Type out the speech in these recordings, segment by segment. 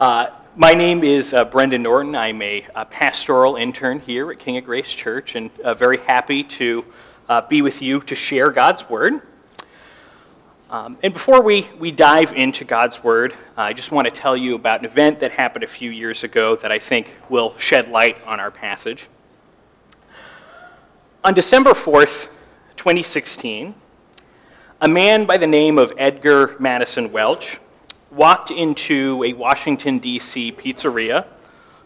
Uh, my name is uh, Brendan Norton. I'm a, a, pastoral intern here at King of Grace Church, and uh, very happy to uh, be with you to share God's Word. Um, and before we, we dive into God's Word, I just want to tell you about an event that happened a few years ago that I think will shed light on our passage. On December 4th, 2016, a man by the name of Edgar Maddison Welch walked into a Washington, D.C. pizzeria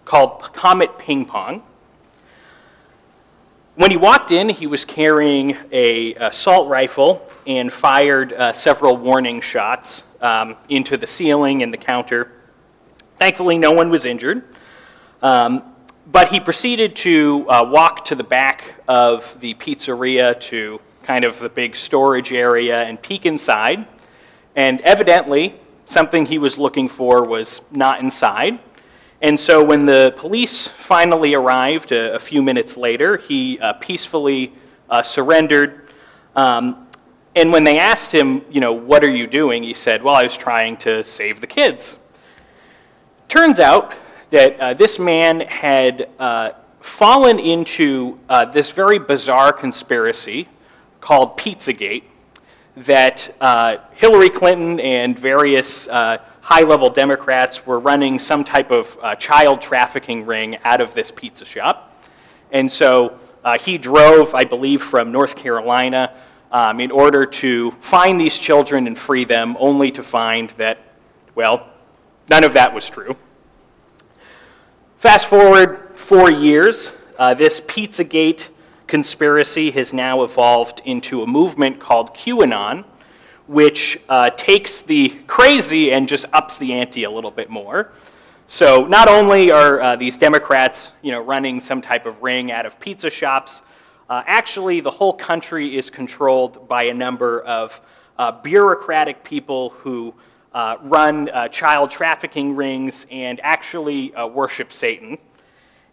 called Comet Ping Pong. When he walked in, he was carrying a assault rifle and fired uh, several warning shots um, into the ceiling and the counter. Thankfully, no one was injured. Um, but he proceeded to uh, walk to the back of the pizzeria to kind of the big storage area and peek inside. And evidently, something he was looking for was not inside. And so when the police finally arrived a, a few minutes later, he uh, peacefully uh, surrendered. Um, and when they asked him, you know, what are you doing? He said, well, I was trying to save the kids. Turns out that uh, this man had uh, fallen into uh, this very bizarre conspiracy called Pizzagate that uh, Hillary Clinton and various uh, high level Democrats were running some type of uh, child trafficking ring out of this pizza shop. And so uh, he drove, I believe, from North Carolina um, in order to find these children and free them, only to find that, well, none of that was true. Fast forward four years, uh, this Pizzagate conspiracy has now evolved into a movement called QAnon, which uh, takes the crazy and just ups the ante a little bit more. So not only are uh, these Democrats, you know, running some type of ring out of pizza shops, uh, actually the whole country is controlled by a number of uh, bureaucratic people who uh, run uh, child trafficking rings and actually worship Satan.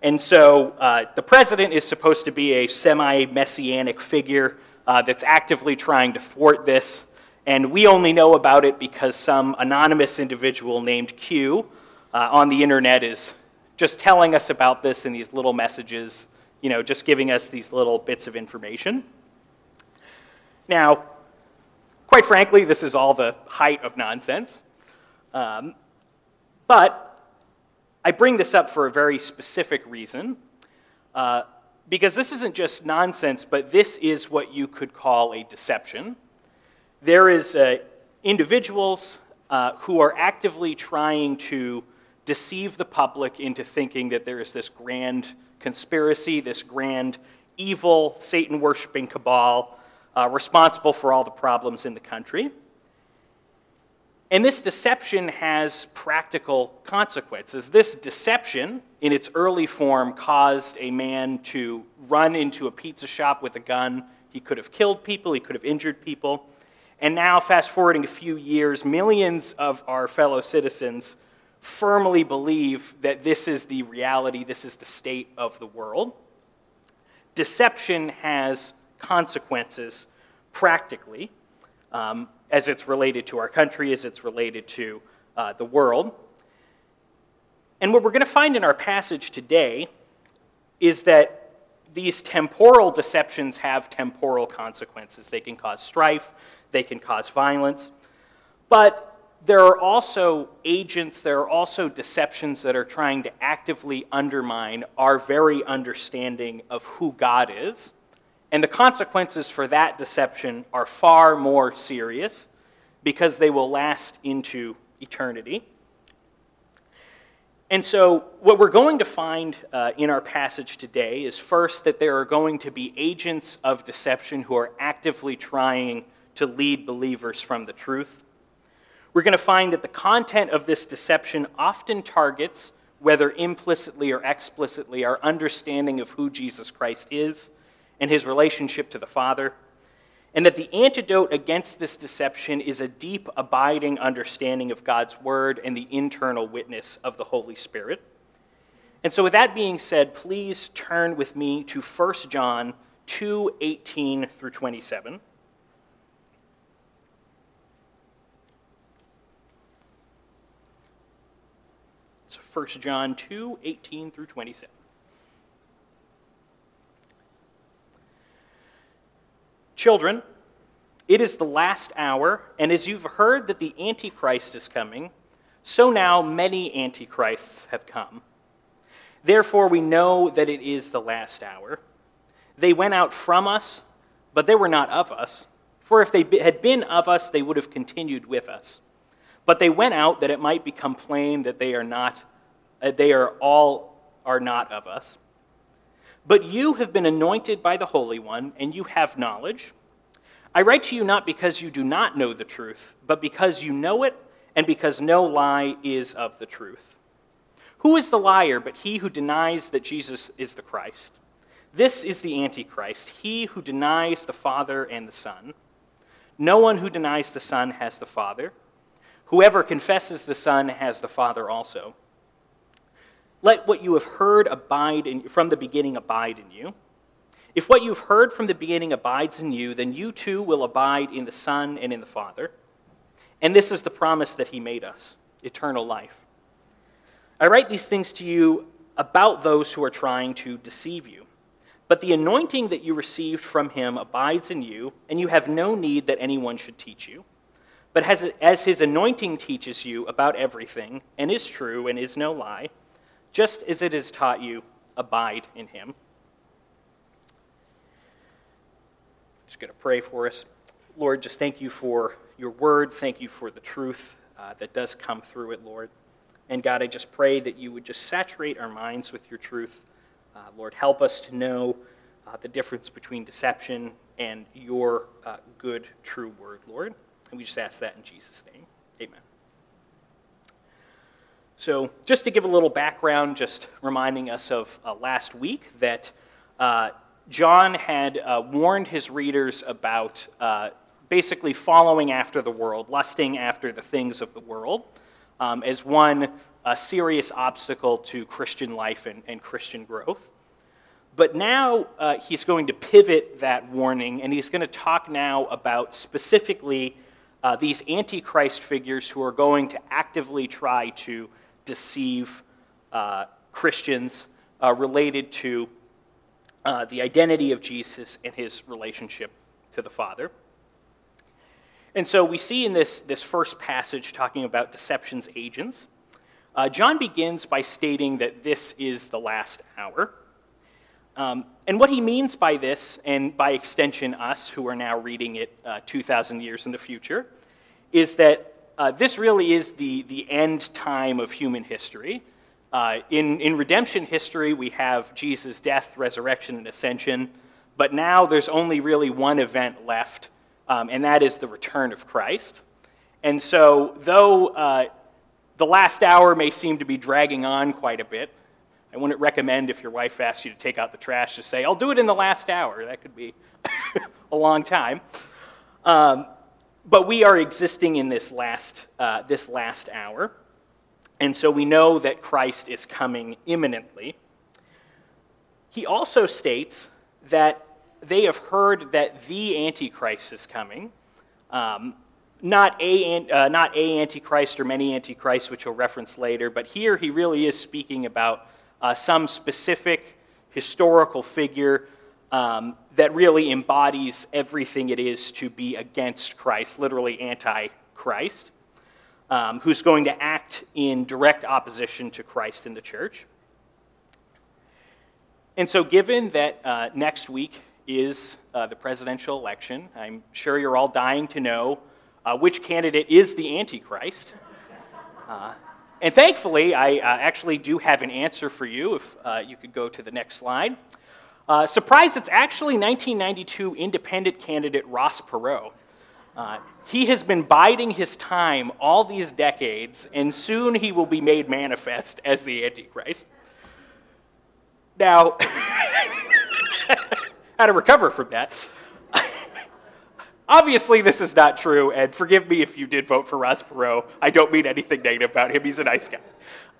And so uh, the president is supposed to be a semi messianic figure uh, that's actively trying to thwart this. And we only know about it because some anonymous individual named Q uh, on the internet is just telling us about this in these little messages, you know, just giving us these little bits of information. Now, quite frankly, this is all the height of nonsense. Um, but I bring this up for a very specific reason, uh, because this isn't just nonsense, but this is what you could call a deception. There is uh, individuals uh, who are actively trying to deceive the public into thinking that there is this grand conspiracy, this grand evil, Satan worshiping cabal uh, responsible for all the problems in the country. And this deception has practical consequences. This deception, in its early form, caused a man to run into a pizza shop with a gun. He could have killed people, he could have injured people. And now, fast forwarding a few years, millions of our fellow citizens firmly believe that this is the reality, this is the state of the world. Deception has consequences practically. Um, as it's related to our country, as it's related to uh, the world. And what we're going to find in our passage today is that these temporal deceptions have temporal consequences. They can cause strife, they can cause violence. But there are also agents, there are also deceptions that are trying to actively undermine our very understanding of who God is and the consequences for that deception are far more serious because they will last into eternity. And so, what we're going to find uh, in our passage today is first that there are going to be agents of deception who are actively trying to lead believers from the truth. We're going to find that the content of this deception often targets, whether implicitly or explicitly, our understanding of who Jesus Christ is and his relationship to the Father, and that the antidote against this deception is a deep, abiding understanding of God's Word and the internal witness of the Holy Spirit. And so, with that being said, please turn with me to 1 John 2 18 through 27. It's 1 John 2 18 through 27. Children, it is the last hour, and as you've heard that the Antichrist is coming, so now many Antichrists have come. Therefore, we know that it is the last hour. They went out from us, but they were not of us. For if they had been of us, they would have continued with us. But they went out that it might become plain that they are not, uh, they are all are not of us. But you have been anointed by the Holy One, and you have knowledge. I write to you not because you do not know the truth, but because you know it, and because no lie is of the truth. Who is the liar but he who denies that Jesus is the Christ? This is the Antichrist, he who denies the Father and the Son. No one who denies the Son has the Father. Whoever confesses the Son has the Father also. Let what you have heard abide in, from the beginning abide in you. If what you've heard from the beginning abides in you, then you too will abide in the Son and in the Father. And this is the promise that he made us eternal life. I write these things to you about those who are trying to deceive you. But the anointing that you received from him abides in you, and you have no need that anyone should teach you. But as, as his anointing teaches you about everything, and is true and is no lie, just as it has taught you, abide in him. Just going to pray for us. Lord, just thank you for your word. Thank you for the truth uh, that does come through it, Lord. And God, I just pray that you would just saturate our minds with your truth. Uh, Lord, help us to know uh, the difference between deception and your uh, good, true word, Lord. And we just ask that in Jesus' name. Amen. So, just to give a little background, just reminding us of uh, last week that uh, John had uh, warned his readers about uh, basically following after the world, lusting after the things of the world, um, as one serious obstacle to Christian life and, and Christian growth. But now uh, he's going to pivot that warning, and he's going to talk now about specifically uh, these antichrist figures who are going to actively try to deceive uh, Christians uh, related to uh, the identity of Jesus and his relationship to the Father. And so we see in this, this first passage talking about deception's agents, uh, John begins by stating that this is the last hour. Um, and what he means by this, and by extension, us who are now reading it uh, 2,000 years in the future, is that uh, this really is the, the end time of human history. Uh, in, in redemption history, we have Jesus' death, resurrection, and ascension, but now there's only really one event left, um, and that is the return of Christ. And so, though uh, the last hour may seem to be dragging on quite a bit, I wouldn't recommend if your wife asks you to take out the trash to say, I'll do it in the last hour. That could be a long time. Um, but we are existing in this last, uh, this last hour. And so we know that Christ is coming imminently. He also states that they have heard that the Antichrist is coming. Um, not a, uh, not a Antichrist or many Antichrists, which he'll reference later, but here he really is speaking about uh, some specific historical figure um, that really embodies everything it is to be against Christ, literally anti Christ, um, who's going to act in direct opposition to Christ in the church. And so, given that uh, next week is uh, the presidential election, I'm sure you're all dying to know uh, which candidate is the Antichrist. Uh, and thankfully, I uh, actually do have an answer for you if uh, you could go to the next slide. Uh, surprise, it's actually 1992 independent candidate Ross Perot. Uh, he has been biding his time all these decades, and soon he will be made manifest as the Antichrist. Now, how to recover from that? Obviously, this is not true, and forgive me if you did vote for Ross Perot. I don't mean anything negative about him, he's a nice guy.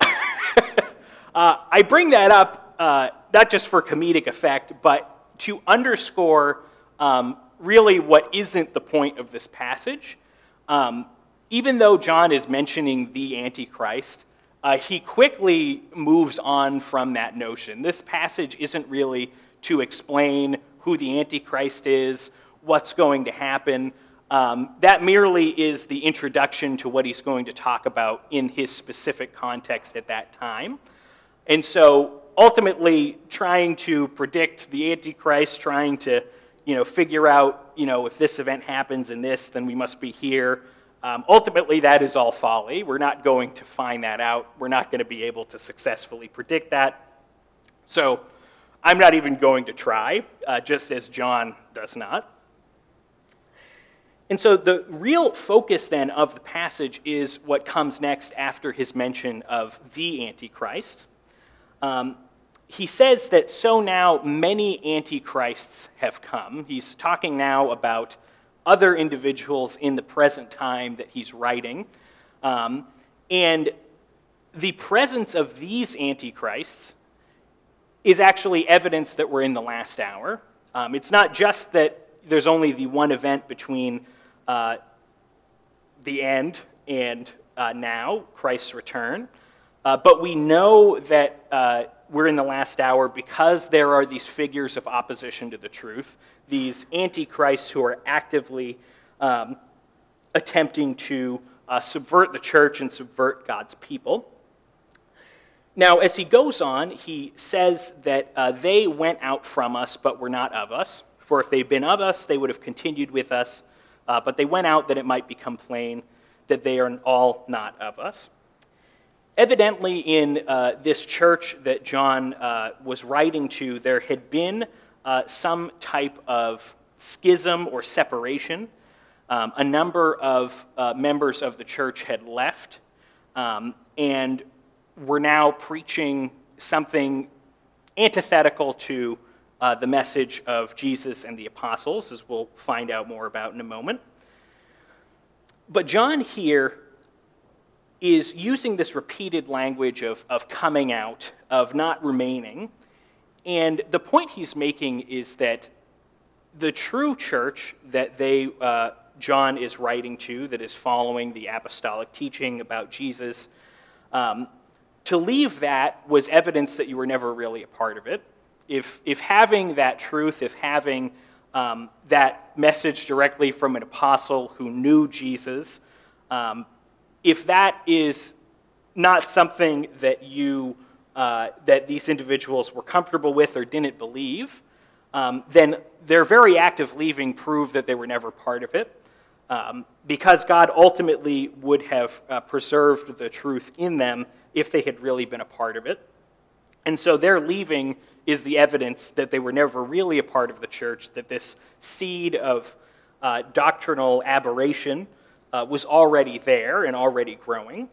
uh, I bring that up uh, not just for comedic effect, but to underscore um, really what isn't the point of this passage. Um, even though John is mentioning the Antichrist, uh, he quickly moves on from that notion. This passage isn't really to explain who the Antichrist is, what's going to happen. Um, that merely is the introduction to what he's going to talk about in his specific context at that time. And so ultimately, trying to predict the Antichrist, trying to you know, figure out you know, if this event happens in this, then we must be here. Um, ultimately, that is all folly. We're not going to find that out. We're not going to be able to successfully predict that. So I'm not even going to try, uh, just as John does not. And so the real focus then of the passage is what comes next after his mention of the Antichrist. Um, he says that so now many antichrists have come. He's talking now about other individuals in the present time that he's writing. Um, and the presence of these antichrists is actually evidence that we're in the last hour. Um, it's not just that there's only the one event between uh, the end and uh, now, Christ's return, uh, but we know that uh, we're in the last hour because there are these figures of opposition to the truth, these antichrists who are actively um, attempting to uh, subvert the church and subvert God's people. Now, as he goes on, he says that uh, they went out from us, but were not of us. For if they'd been of us, they would have continued with us. Uh, but they went out that it might become plain that they are all not of us. Evidently, in uh, this church that John uh, was writing to, there had been uh, some type of schism or separation. Um, a number of uh, members of the church had left um, and were now preaching something antithetical to uh, the message of Jesus and the apostles, as we'll find out more about in a moment. But John here is using this repeated language of, of coming out, of not remaining. And the point he's making is that the true church that they, uh, John is writing to, that is following the apostolic teaching about Jesus, um, to leave that was evidence that you were never really a part of it. If, if having that truth, if having um, that message directly from an apostle who knew Jesus, um, if that is not something that you uh, that these individuals were comfortable with or didn't believe, um, then their very act of leaving proved that they were never part of it. Um, because God ultimately would have uh, preserved the truth in them if they had really been a part of it. And so their leaving is the evidence that they were never really a part of the church, that this seed of uh, doctrinal aberration uh, was already there and already growing.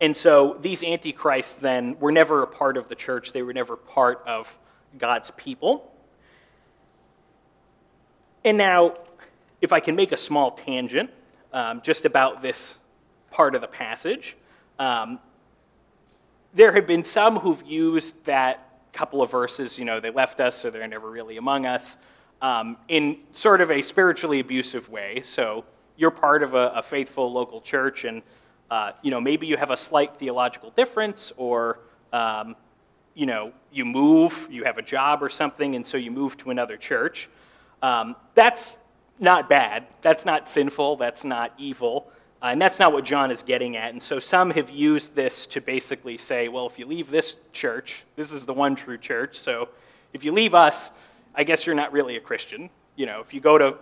And so these antichrists then were never a part of the church, they were never part of God's people. And now, if I can make a small tangent um, just about this part of the passage, um, there have been some who've used that couple of verses, you know, they left us, so they're never really among us, um, in sort of a spiritually abusive way. So you're part of a, a faithful local church, and uh, you know maybe you have a slight theological difference, or um, you know you move, you have a job or something, and so you move to another church. Um, that's not bad. That's not sinful. That's not evil. Uh, and that's not what John is getting at. And so some have used this to basically say, well, if you leave this church, this is the one true church. So if you leave us, I guess you're not really a Christian. You know, if you go to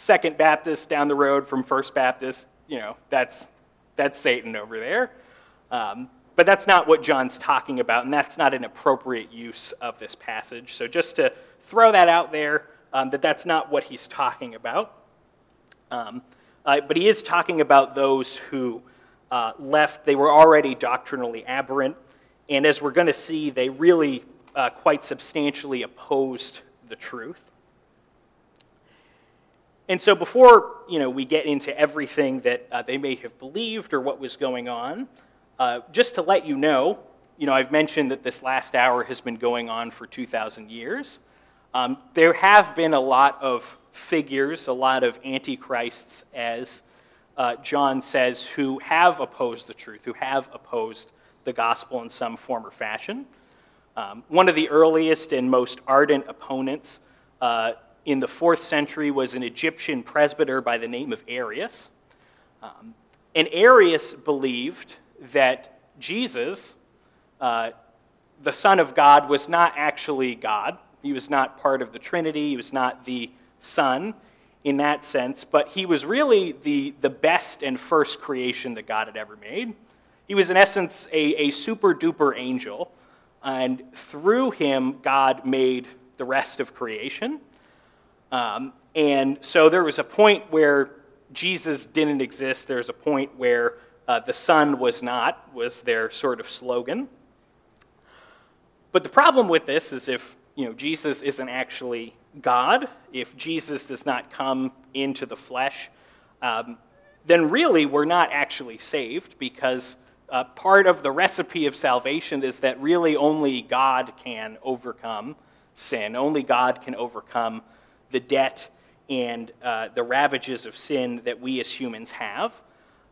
Second Baptist down the road from First Baptist, you know, that's, that's Satan over there. Um, but that's not what John's talking about, and that's not an appropriate use of this passage. So just to throw that out there, um, that that's not what he's talking about. Um, uh, but he is talking about those who uh, left. They were already doctrinally aberrant, and as we're going to see, they really uh, quite substantially opposed the truth. And so before you know, we get into everything that uh, they may have believed or what was going on, uh, just to let you know, you know, I've mentioned that this last hour has been going on for 2,000 years. Um, there have been a lot of figures, a lot of antichrists, as uh, John says, who have opposed the truth, who have opposed the gospel in some form or fashion. Um, one of the earliest and most ardent opponents uh, in the fourth century was an Egyptian presbyter by the name of Arius. Um, and Arius believed that Jesus, uh, the Son of God, was not actually God. He was not part of the Trinity, he was not the Son in that sense, but he was really the, the best and first creation that God had ever made. He was, in essence, a, a super duper angel, and through him, God made the rest of creation. Um, and so there was a point where Jesus didn't exist. There was a point where uh, the Son was not, was their sort of slogan. But the problem with this is if you know, Jesus isn't actually God, if Jesus does not come into the flesh, um, then really we're not actually saved because uh, part of the recipe of salvation is that really only God can overcome sin. Only God can overcome the debt and uh, the ravages of sin that we as humans have.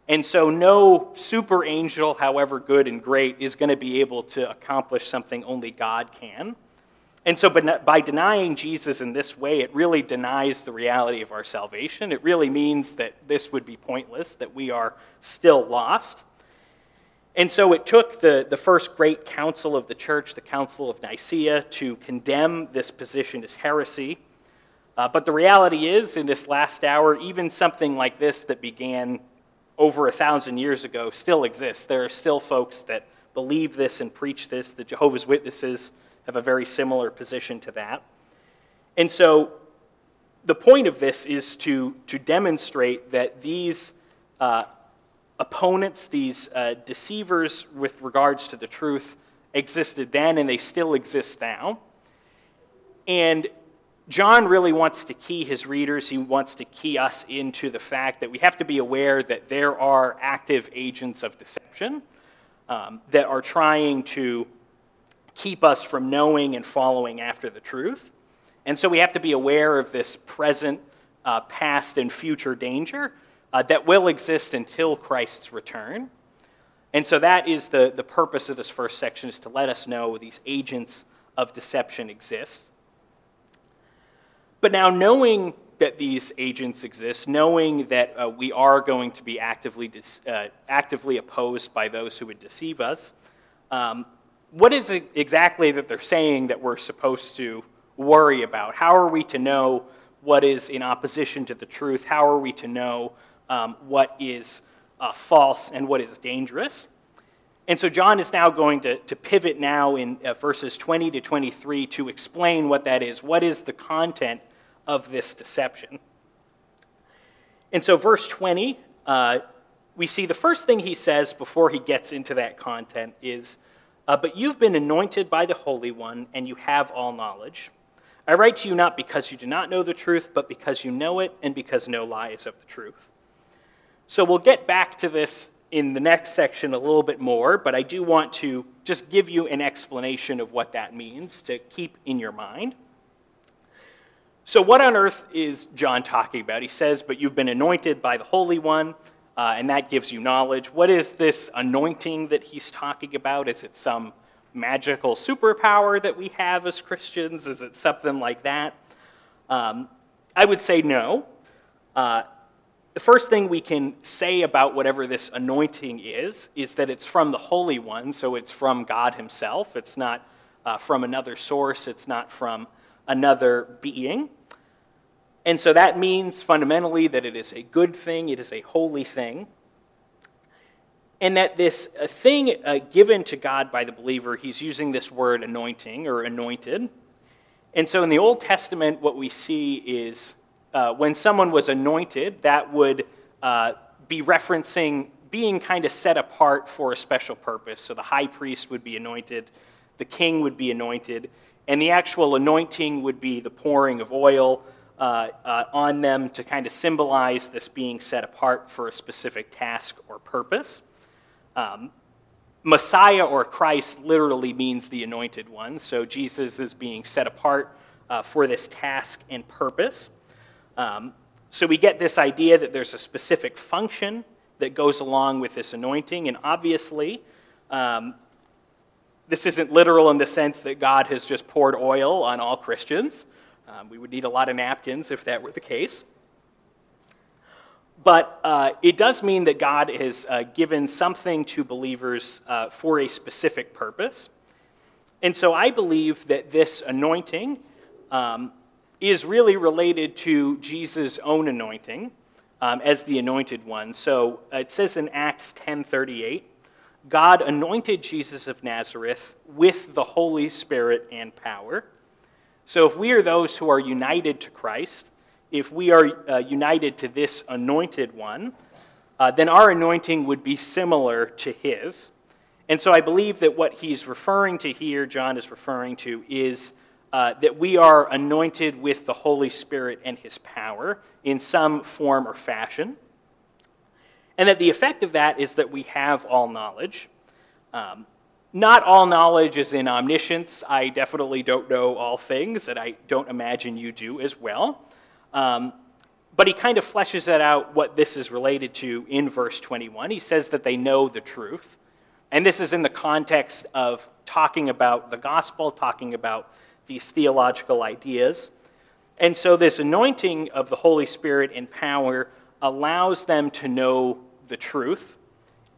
And so, no super angel, however good and great, is going to be able to accomplish something only God can. And so, by denying Jesus in this way, it really denies the reality of our salvation. It really means that this would be pointless, that we are still lost. And so, it took the, the first great council of the church, the Council of Nicaea, to condemn this position as heresy. Uh, but the reality is, in this last hour, even something like this that began over a thousand years ago still exists. There are still folks that believe this and preach this. The Jehovah's Witnesses have a very similar position to that. And so the point of this is to, to demonstrate that these uh, opponents, these uh, deceivers with regards to the truth, existed then and they still exist now. And John really wants to key his readers, he wants to key us into the fact that we have to be aware that there are active agents of deception um, that are trying to keep us from knowing and following after the truth. And so we have to be aware of this present, uh, past, and future danger uh, that will exist until Christ's return. And so that is the, the purpose of this first section is to let us know these agents of deception exist. But now, knowing that these agents exist, knowing that uh, we are going to be actively, dis- uh, actively opposed by those who would deceive us, um, what is it exactly that they're saying that we're supposed to worry about? How are we to know what is in opposition to the truth? How are we to know um, what is uh, false and what is dangerous? And so John is now going to, to pivot now in uh, verses 20 to 23 to explain what that is. What is the content of this deception? And so, verse 20, uh, we see the first thing he says before he gets into that content is uh, But you've been anointed by the Holy One, and you have all knowledge. I write to you not because you do not know the truth, but because you know it, and because no lie is of the truth. So we'll get back to this in the next section a little bit more, but I do want to just give you an explanation of what that means to keep in your mind. So, what on earth is John talking about? He says, But you've been anointed by the Holy One uh, and that gives you knowledge. What is this anointing that he's talking about? Is it some magical superpower that we have as Christians? Is it something like that? Um, I would say no. Uh, the first thing we can say about whatever this anointing is, is that it's from the Holy One, so it's from God Himself. It's not uh, from another source, it's not from another being. And so that means fundamentally that it is a good thing, it is a holy thing. And that this thing uh, given to God by the believer, he's using this word anointing or anointed. And so in the Old Testament, what we see is uh, when someone was anointed, that would uh, be referencing being kind of set apart for a special purpose. So the high priest would be anointed, the king would be anointed, and the actual anointing would be the pouring of oil uh, uh, on them to kind of symbolize this being set apart for a specific task or purpose. Um, Messiah or Christ literally means the anointed one, so Jesus is being set apart uh, for this task and purpose. Um, so we get this idea that there's a specific function that goes along with this anointing, and obviously, um, this isn't literal in the sense that God has just poured oil on all Christians. Um, we would need a lot of napkins if that were the case. But uh, it does mean that God has uh, given something to believers uh, for a specific purpose. And so I believe that this anointing um, is really related to Jesus' own anointing um, as the anointed one. So uh, it says in Acts 10:38, God anointed Jesus of Nazareth with the Holy Spirit and power. So if we are those who are united to Christ, if we are uh, united to this anointed one, uh, then our anointing would be similar to his. And so I believe that what he's referring to here, John is referring to, is uh, that we are anointed with the Holy Spirit and His power in some form or fashion. And that the effect of that is that we have all knowledge. Um, not all knowledge is in omniscience. I definitely don't know all things, and I don't imagine you do as well. Um, but he kind of fleshes that out what this is related to in verse 21. He says that they know the truth. And this is in the context of talking about the gospel, talking about these theological ideas. And so, this anointing of the Holy Spirit and power allows them to know the truth.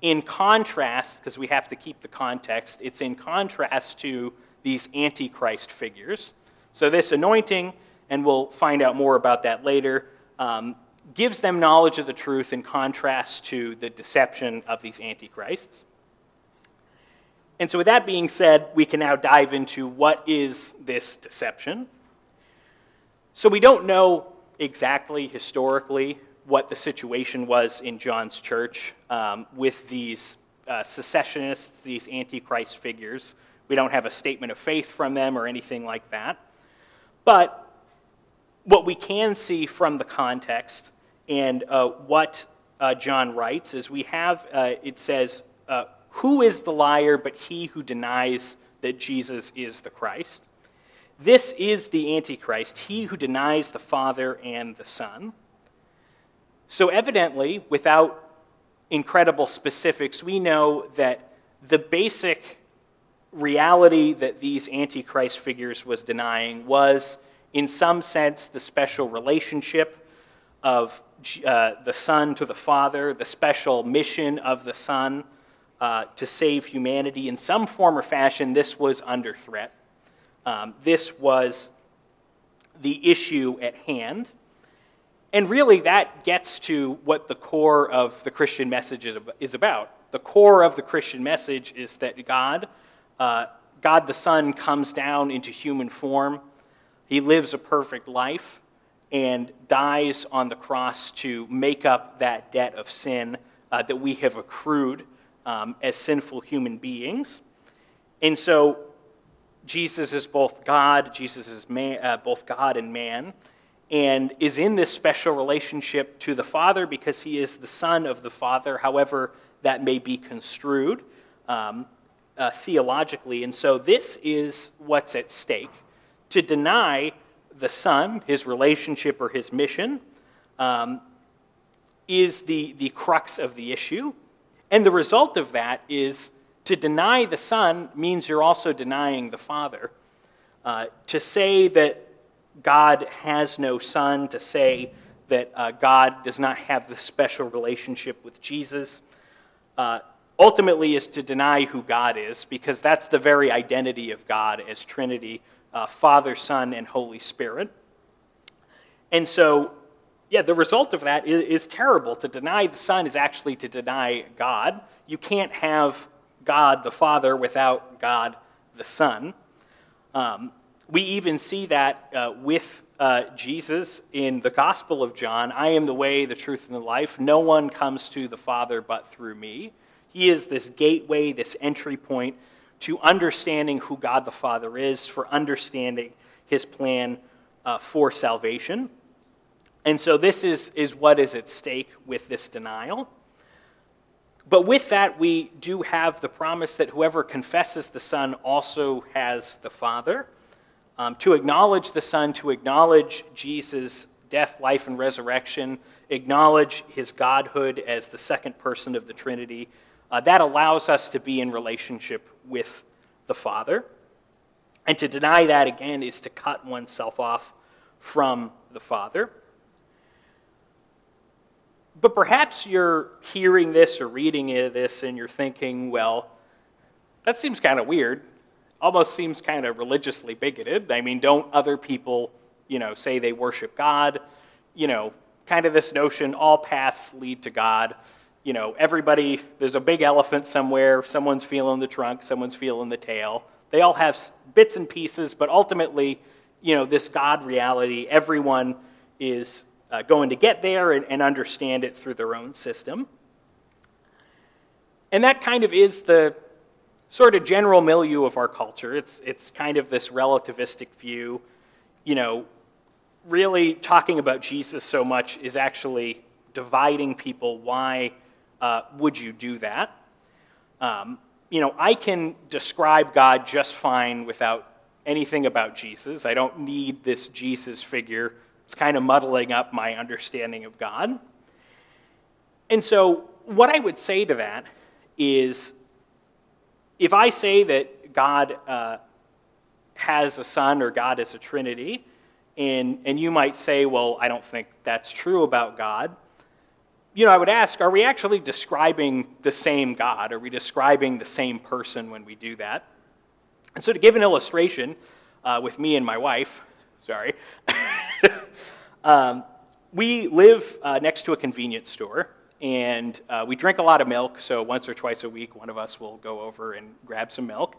In contrast, because we have to keep the context, it's in contrast to these antichrist figures. So, this anointing, and we'll find out more about that later, um, gives them knowledge of the truth in contrast to the deception of these antichrists. And so, with that being said, we can now dive into what is this deception. So, we don't know exactly historically what the situation was in John's church um, with these uh, secessionists, these antichrist figures. We don't have a statement of faith from them or anything like that. But what we can see from the context and uh, what uh, John writes is we have, uh, it says, who is the liar but he who denies that Jesus is the Christ? This is the Antichrist, he who denies the Father and the Son. So, evidently, without incredible specifics, we know that the basic reality that these Antichrist figures was denying was, in some sense, the special relationship of uh, the Son to the Father, the special mission of the Son uh, to save humanity in some form or fashion, this was under threat. Um, this was the issue at hand. And really, that gets to what the core of the Christian message is about. The core of the Christian message is that God, uh, God the Son, comes down into human form. He lives a perfect life and dies on the cross to make up that debt of sin uh, that we have accrued um, as sinful human beings. And so Jesus is both God, Jesus is man, uh, both God and man, and is in this special relationship to the Father because he is the Son of the Father, however that may be construed um, uh, theologically. And so this is what's at stake. To deny the Son, his relationship or his mission, um, is the, the crux of the issue. And the result of that is to deny the Son means you're also denying the Father. Uh, to say that God has no Son, to say that uh, God does not have the special relationship with Jesus, uh, ultimately is to deny who God is, because that's the very identity of God as Trinity uh, Father, Son, and Holy Spirit. And so yeah, the result of that is, is, terrible. To deny the Son is actually to deny God. You can't have God the Father without God the Son. Um, we even see that uh, with uh, Jesus in the Gospel of John I am the way, the truth, and the life. No one comes to the Father but through me. He is this gateway, this entry point to understanding who God the Father is, for understanding his plan uh, for salvation. And so this is, is what is at stake with this denial. But with that, we do have the promise that whoever confesses the Son also has the Father. Um, to acknowledge the Son, to acknowledge Jesus' death, life, and resurrection, acknowledge his godhood as the second person of the Trinity, uh, that allows us to be in relationship with the Father. And to deny that again is to cut oneself off from the Father. But perhaps you're hearing this or reading this and you're thinking, well, that seems kind of weird. Almost seems kind of religiously bigoted. I mean, don't other people, you know, say they worship God? You know, kind of this notion all paths lead to God. You know, everybody, there's a big elephant somewhere, someone's feeling the trunk, someone's feeling the tail. They all have bits and pieces, but ultimately, you know, this God reality, everyone is uh, going to get there and, and understand it through their own system. And that kind of is the sort of general milieu of our culture. It's, it's kind of this relativistic view. You know, really talking about Jesus so much is actually dividing people. Why uh, would you do that? Um, you know, I can describe God just fine without anything about Jesus. I don't need this Jesus figure. It's kind of muddling up my understanding of God. And so, what I would say to that is if I say that God uh, has a son or God is a trinity, and, and you might say, well, I don't think that's true about God you know, I would ask, are we actually describing the same God? Are we describing the same person when we do that? And so, to give an illustration uh, with me and my wife, sorry, um, we live uh, next to a convenience store and uh, we drink a lot of milk. So, once or twice a week, one of us will go over and grab some milk.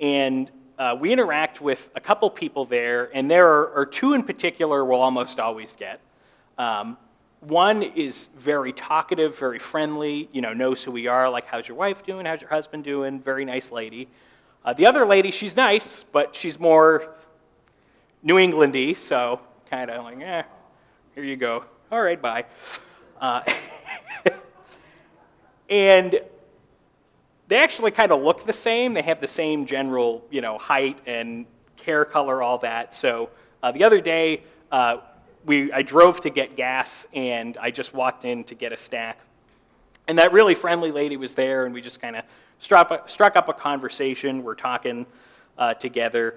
And uh, we interact with a couple people there, and there are, are two in particular we'll almost always get. Um, one is very talkative, very friendly, you know, knows who we are, like, how's your wife doing? How's your husband doing? Very nice lady. Uh, the other lady, she's nice, but she's more New Englandy, so kind of like, eh, here you go. All right, bye. Uh, and they actually kind of look the same. They have the same general, you know, height and hair color, all that. So uh, the other day, uh, we, I drove to get gas, and I just walked in to get a snack. And that really friendly lady was there, and we just kind of struck, struck up a conversation. We're talking uh, together.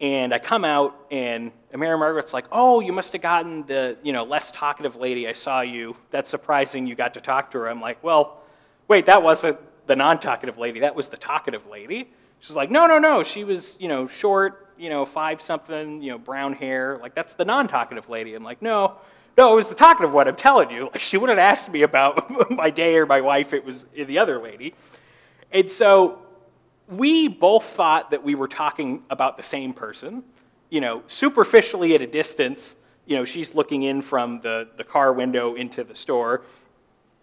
And I come out, and Mary Margaret's like, "Oh, you must have gotten the you know less talkative lady. I saw you. That's surprising. You got to talk to her." I'm like, "Well, wait, that wasn't the non-talkative lady. That was the talkative lady." She's like, "No, no, no. She was you know short, you know, five something, you know, brown hair. Like, that's the non talkative lady. I'm like, no, no, it was the talkative one. I'm telling you. Like, she wouldn't ask me about my day or my wife. It was the other lady. And so we both thought that we were talking about the same person. You know, superficially at a distance, you know, she's looking in from the, the car window into the store.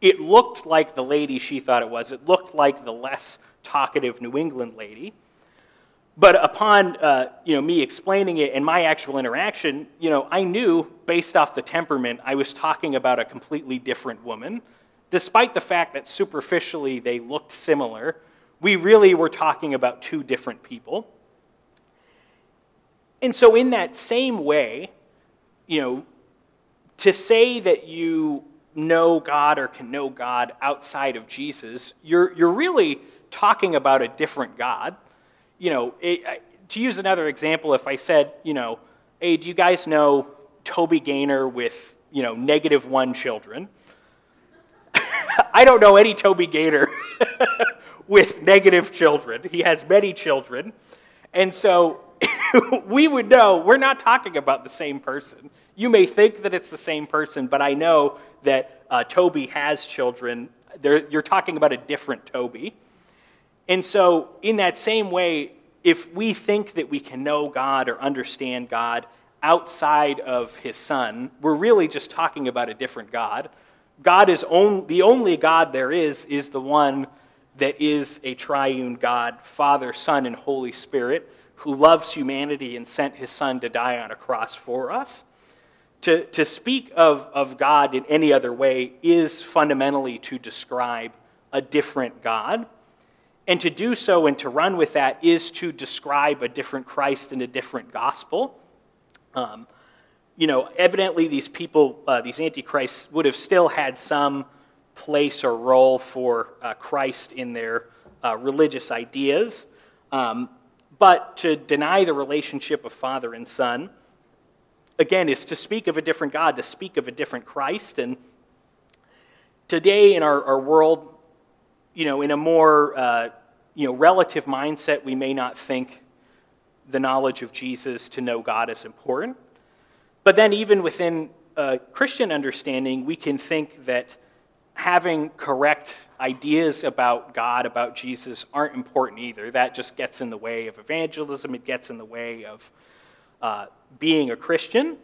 It looked like the lady she thought it was. It looked like the less talkative New England lady. But upon uh, you know, me explaining it and my actual interaction, you know, I knew based off the temperament I was talking about a completely different woman. Despite the fact that superficially they looked similar, we really were talking about two different people. And so, in that same way, you know, to say that you know God or can know God outside of Jesus, you're, you're really talking about a different God you know, it, to use another example, if I said, you know, hey, do you guys know Toby Gaynor with, you know, negative one children? I don't know any Toby Gaynor with negative children. He has many children. And so we would know we're not talking about the same person. You may think that it's the same person, but I know that uh, Toby has children. They're, you're talking about a different Toby. And so, in that same way, if we think that we can know God or understand God outside of His Son, we're really just talking about a different God. God is on, the only God there is, is the one that is a triune God, Father, Son, and Holy Spirit, who loves humanity and sent His Son to die on a cross for us. To, to speak of, of God in any other way is fundamentally to describe a different God. And to do so and to run with that is to describe a different Christ and a different gospel. Um, you know, evidently these people, uh, these antichrists, would have still had some place or role for uh, Christ in their uh, religious ideas. Um, but to deny the relationship of father and son, again, is to speak of a different God, to speak of a different Christ. And today in our, our world, you know, in a more uh, you know, relative mindset, we may not think the knowledge of Jesus to know God is important. But then, even within a Christian understanding, we can think that having correct ideas about God, about Jesus, aren't important either. That just gets in the way of evangelism, it gets in the way of uh, being a Christian.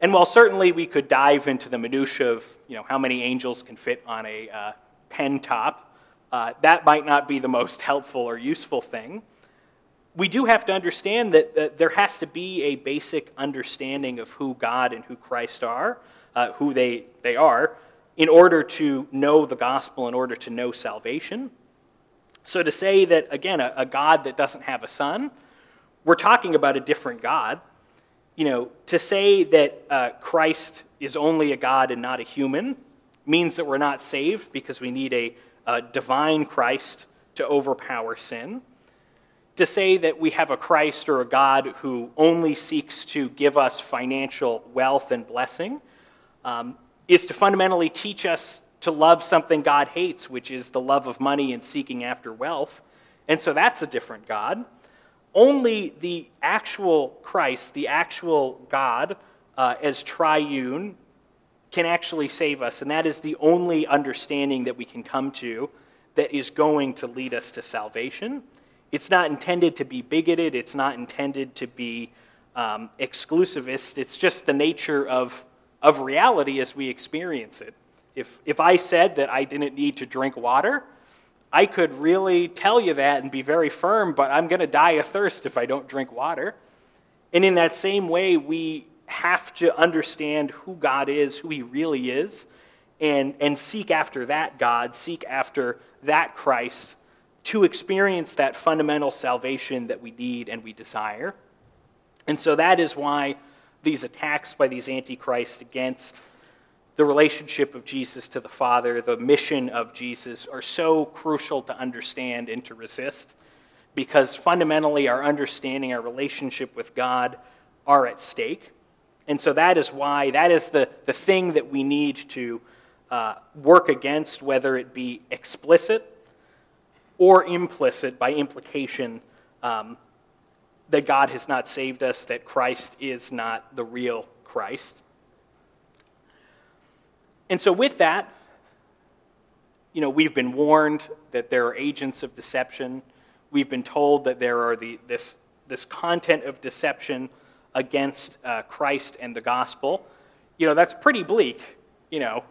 And while certainly we could dive into the minutiae of you know, how many angels can fit on a uh, pen top, uh, that might not be the most helpful or useful thing we do have to understand that, that, there has to be a basic understanding of who God and who Christ are, uh, who they, they are, in order to know the gospel, in order to know salvation. So to say that, again, a, a God that doesn't have a son, we're talking about a different God. You know, to say that uh, Christ is only a God and not a human means that we're not saved because we need a, a divine Christ to overpower sin to say that we have a Christ or a God who only seeks to give us financial wealth and blessing um, is to fundamentally teach us to love something God hates, which is the love of money and seeking after wealth. And so that's a different God. Only the actual Christ, the actual God, uh, as triune, can actually save us. And that is the only understanding that we can come to that is going to lead us to salvation. It's not intended to be bigoted, it's not intended to be um, exclusivist. It's just the nature of, of reality as we experience it. If, if I said that I didn't need to drink water, I could really tell you that and be very firm, but I'm going to die of thirst if I don't drink water. And in that same way, we have to understand who God is, who He really is, and, and seek after that God, seek after that Christ to experience that fundamental salvation that we need and we desire. And so that is why these attacks by these antichrists against the relationship of Jesus to the Father, the mission of Jesus, are so crucial to understand and to resist because fundamentally our understanding, our relationship with God are at stake. And so that is why, that is the, the thing that we need to uh, work against, whether it be explicit or implicit by implication um, that God has not saved us, that Christ is not the real Christ. And so, with that, you know, we've been warned that there are agents of deception. We've been told that there are the, this, this content of deception against uh, Christ and the gospel. You know, that's pretty bleak. You know,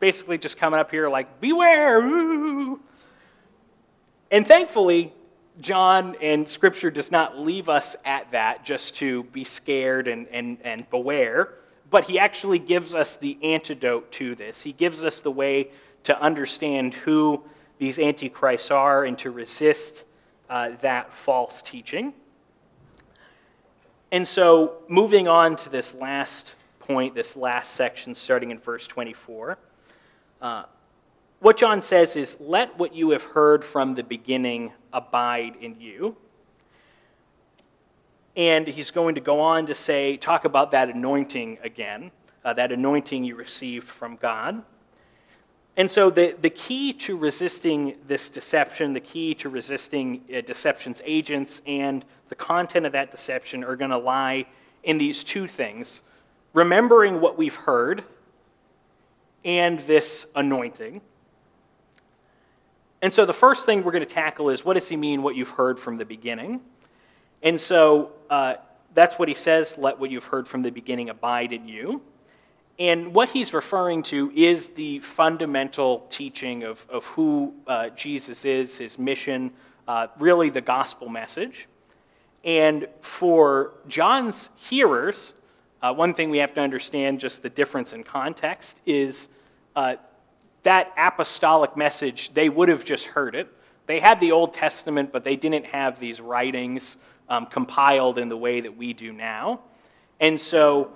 basically just coming up here like, beware! Ooh. And thankfully, John and Scripture does not leave us at that just to be scared and, and, and beware, but he actually gives us the antidote to this. He gives us the way to understand who these antichrists are and to resist uh, that false teaching. And so, moving on to this last point, this last section, starting in verse 24. Uh, what John says is, let what you have heard from the beginning abide in you. And he's going to go on to say, talk about that anointing again, uh, that anointing you received from God. And so, the, the key to resisting this deception, the key to resisting uh, deception's agents, and the content of that deception are going to lie in these two things remembering what we've heard and this anointing. And so the first thing we're going to tackle is what does he mean, what you've heard from the beginning? And so uh, that's what he says let what you've heard from the beginning abide in you. And what he's referring to is the fundamental teaching of, of who uh, Jesus is, his mission, uh, really the gospel message. And for John's hearers, uh, one thing we have to understand, just the difference in context, is uh, that apostolic message, they would have just heard it. They had the Old Testament, but they didn't have these writings um, compiled in the way that we do now. And so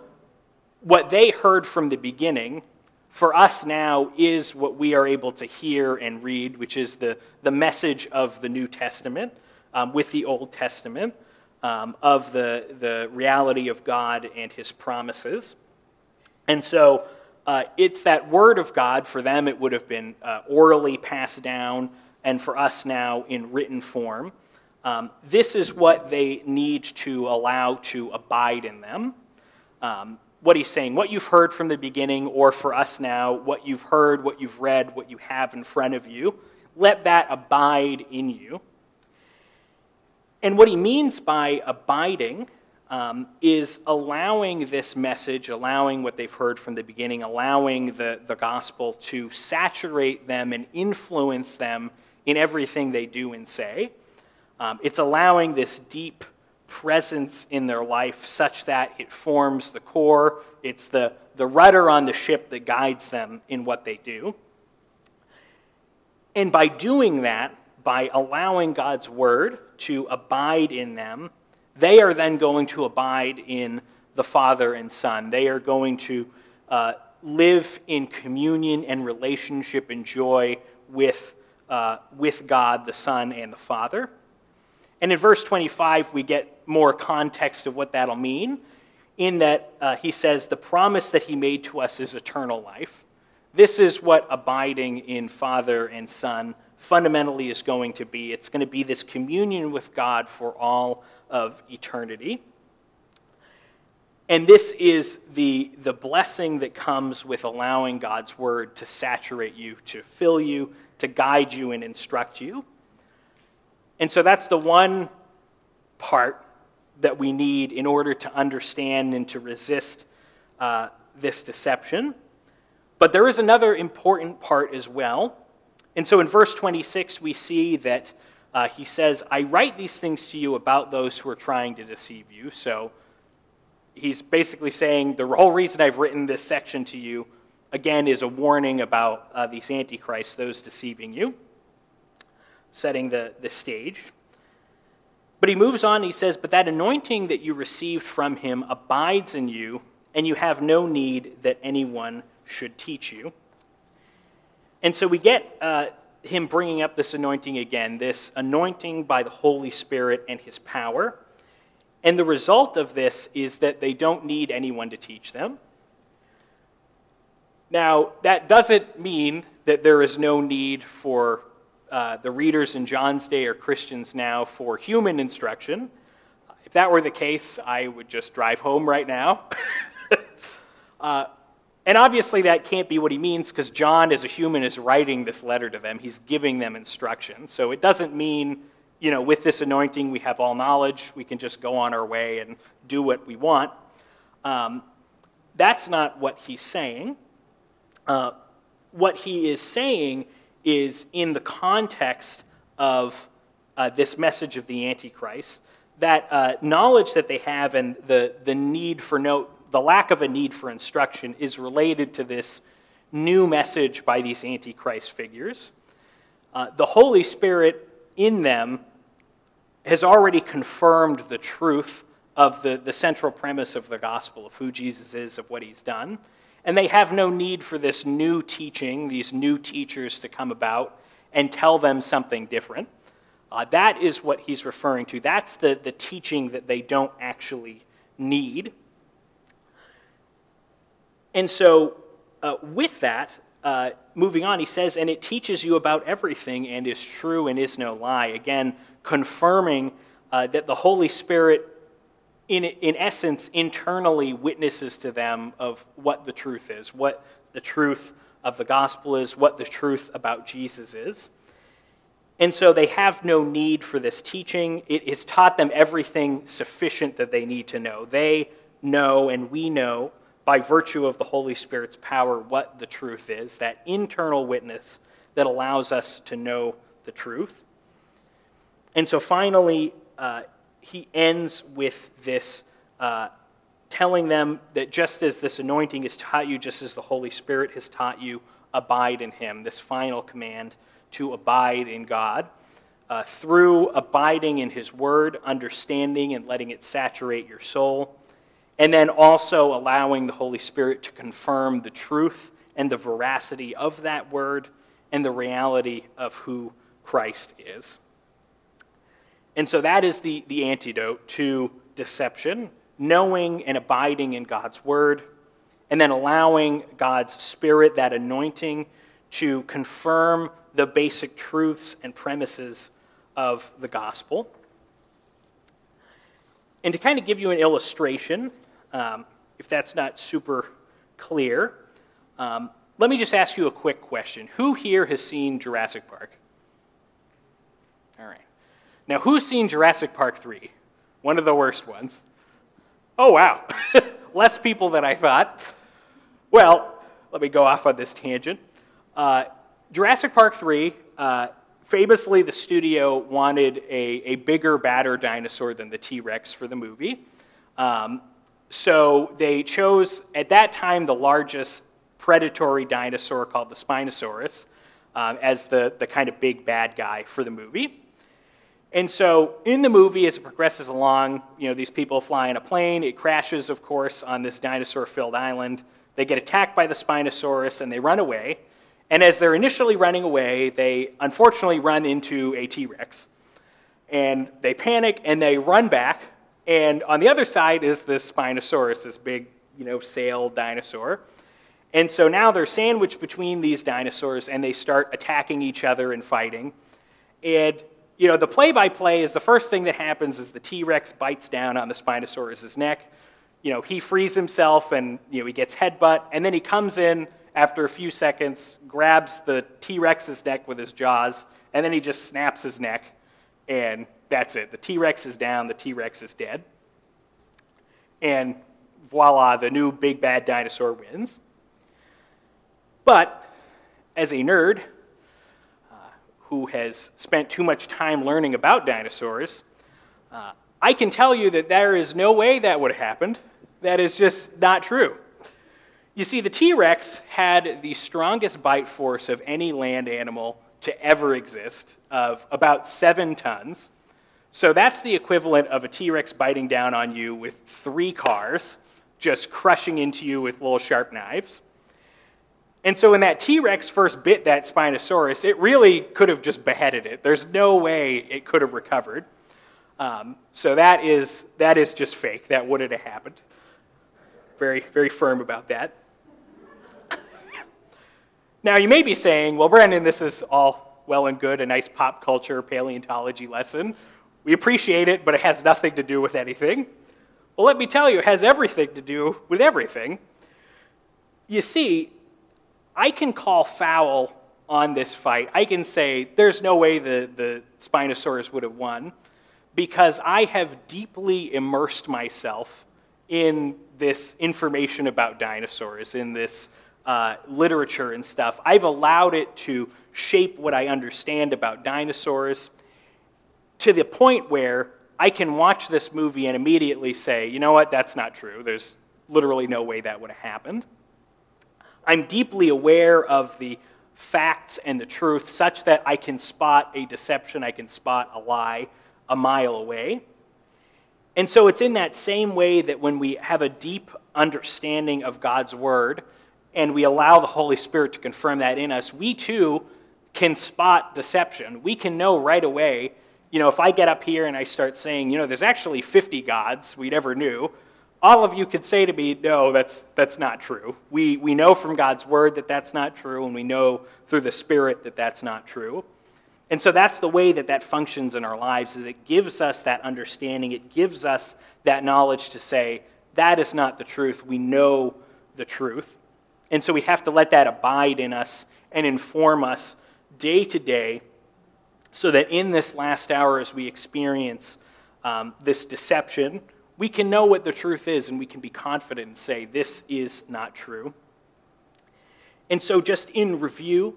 what they heard from the beginning for us now is what we are able to hear and read, which is the, the message of the New Testament um, with the Old Testament, um, of the, the reality of God and his promises. And so uh, it's that word of God. For them, it would have been uh, orally passed down, and for us now in written form. Um, this is what they need to allow to abide in them. Um, what he's saying, what you've heard from the beginning, or for us now, what you've heard, what you've read, what you have in front of you, let that abide in you. And what he means by abiding um, is allowing this message, allowing what they've heard from the beginning, allowing the, the gospel to saturate them and influence them in everything they do and say. Um, it's allowing this deep presence in their life such that it forms the core, it's the, the rudder on the ship that guides them in what they do. And by doing that, by allowing God's word to abide in them, they are then going to abide in the Father and Son. They are going to uh, live in communion and relationship and joy with, uh, with God, the Son, and the Father. And in verse 25, we get more context of what that'll mean, in that uh, he says, The promise that he made to us is eternal life. This is what abiding in Father and Son fundamentally is going to be. It's going to be this communion with God for all of eternity. And this is the, the blessing that comes with allowing God's word to saturate you, to fill you, to guide you, and instruct you. And so that's the one part that we need in order to understand and to resist uh, this deception. But there is another important part as well. And so in verse 26, we see that uh, he says, I write these things to you about those who are trying to deceive you. So he's basically saying the whole reason I've written this section to you, again, is a warning about uh, these antichrists, those deceiving you setting the, the stage. But he moves on, he says, But that anointing that you received from him abides in you, and you have no need that anyone should teach you. And so we get uh, him bringing up this anointing again, this anointing by the Holy Spirit and his power. And the result of this is that they don't need anyone to teach them. Now, that doesn't mean that there is no need for uh, the readers in John's day are Christians now for human instruction. If that were the case, I would just drive home right now. uh, and obviously, that can't be what he means because John, as a human, is writing this letter to them. He's giving them instructions. So it doesn't mean, you know, with this anointing, we have all knowledge. We can just go on our way and do what we want. Um, that's not what he's saying. Uh, what he is saying is in the context of uh, this message of the Antichrist, that uh, knowledge that they have and the, the need for no, the lack of a need for instruction is related to this new message by these Antichrist figures. Uh, the Holy Spirit in them has already confirmed the truth of the, the central premise of the gospel, of who Jesus is, of what he's done. And they have no need for this new teaching, these new teachers to come about and tell them something different. Uh, that is what he's referring to. That's the, the teaching that they don't actually need. And so, uh, with that, uh, moving on, he says, and it teaches you about everything and is true and is no lie. Again, confirming uh, that the Holy Spirit in, in essence, internally witnesses to them of what the truth is, what the truth of the gospel is, what the truth about Jesus is. And so they have no need for this teaching. It has taught them everything sufficient that they need to know. They know, and we know, by virtue of the Holy Spirit's power, what the truth is that internal witness that allows us to know the truth. And so finally, uh, he ends with this uh, telling them that just as this anointing has taught you, just as the Holy Spirit has taught you, abide in him. This final command to abide in God. Uh, through abiding in his word, understanding and letting it saturate your soul, and then also allowing the Holy Spirit to confirm the truth and the veracity of that word and the reality of who Christ is. And so that is the, the antidote to deception, knowing and abiding in God's word, and then allowing God's Spirit, that anointing, to confirm the basic truths and premises of the gospel. And to kind of give you an illustration, um, if that's not super clear, um, let me just ask you a quick question. Who here has seen Jurassic Park? All right. Now, who's seen Jurassic Park 3? One of the worst ones. Oh, wow. Less people than I thought. Well, let me go off on this tangent. Uh, Jurassic Park 3, uh, famously, the studio wanted a, a bigger, badder dinosaur than the T Rex for the movie. Um, so they chose, at that time, the largest predatory dinosaur called the Spinosaurus um, as the, the kind of big bad guy for the movie. And so in the movie, as it progresses along, you know, these people fly in a plane. It crashes, of course, on this dinosaur-filled island. They get attacked by the Spinosaurus and they run away. And as they're initially running away, they unfortunately run into a T Rex. And they panic and they run back. And on the other side is this Spinosaurus, this big, you know, sail dinosaur. And so now they're sandwiched between these dinosaurs and they start attacking each other and fighting. And, you know, the play by play is the first thing that happens is the T Rex bites down on the Spinosaurus's neck. You know, he frees himself and, you know, he gets headbutt. And then he comes in after a few seconds, grabs the T Rex's neck with his jaws, and then he just snaps his neck, and that's it. The T Rex is down, the T Rex is dead. And voila, the new big bad dinosaur wins. But as a nerd uh, who has spent too much time learning about dinosaurs, uh, I can tell you that there is no way that would have happened. That is just not true. You see, the T Rex had the strongest bite force of any land animal to ever exist, of about seven tons. So that's the equivalent of a T Rex biting down on you with three cars, just crushing into you with little sharp knives. And so when that T Rex first bit that Spinosaurus, it really could have just beheaded it. There's no way it could have recovered. Um, so that is, that is just fake. That wouldn't have happened. Very, very firm about that. now, you may be saying, well, Brandon, this is all well and good, a nice pop culture paleontology lesson. We appreciate it, but it has nothing to do with anything. Well, let me tell you, it has everything to do with everything. You see, I can call foul on this fight. I can say there's no way the, the Spinosaurus would have won because I have deeply immersed myself in this information about dinosaurs, in this uh, literature and stuff. I've allowed it to shape what I understand about dinosaurs to the point where I can watch this movie and immediately say, you know what, that's not true. There's literally no way that would have happened. I'm deeply aware of the facts and the truth such that I can spot a deception, I can spot a lie a mile away. And so it's in that same way that when we have a deep understanding of God's word and we allow the Holy Spirit to confirm that in us, we too can spot deception. We can know right away, you know, if I get up here and I start saying, you know, there's actually 50 gods we never knew, all of you could say to me, no, that's, that's not true. We, we know from God's word that that's not true, and we know through the Spirit that that's not true. And so that's the way that that functions in our lives is it gives us that understanding. It gives us that knowledge to say, that is not the truth. We know the truth. And so we have to let that abide in us and inform us day to day so that in this last hour, as we experience um, this deception, we can know what the truth is and we can be confident and say, this is not true. And so, just in review,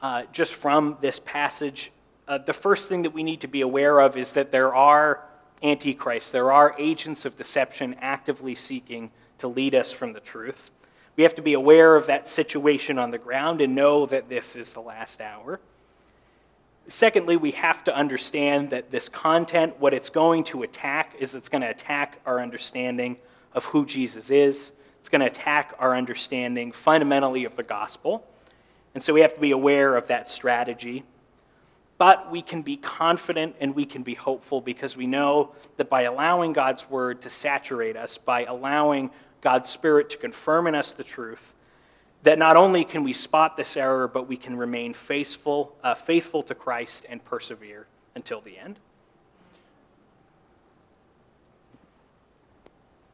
uh, just from this passage, uh, the first thing that we need to be aware of is that there are antichrists, there are agents of deception actively seeking to lead us from the truth. We have to be aware of that situation on the ground and know that this is the last hour. Secondly, we have to understand that this content, what it's going to attack, is it's going to attack our understanding of who Jesus is. It's going to attack our understanding fundamentally of the gospel. And so we have to be aware of that strategy. But we can be confident and we can be hopeful because we know that by allowing God's word to saturate us, by allowing God's Spirit to confirm in us the truth, that not only can we spot this error, but we can remain faithful, uh, faithful to Christ and persevere until the end.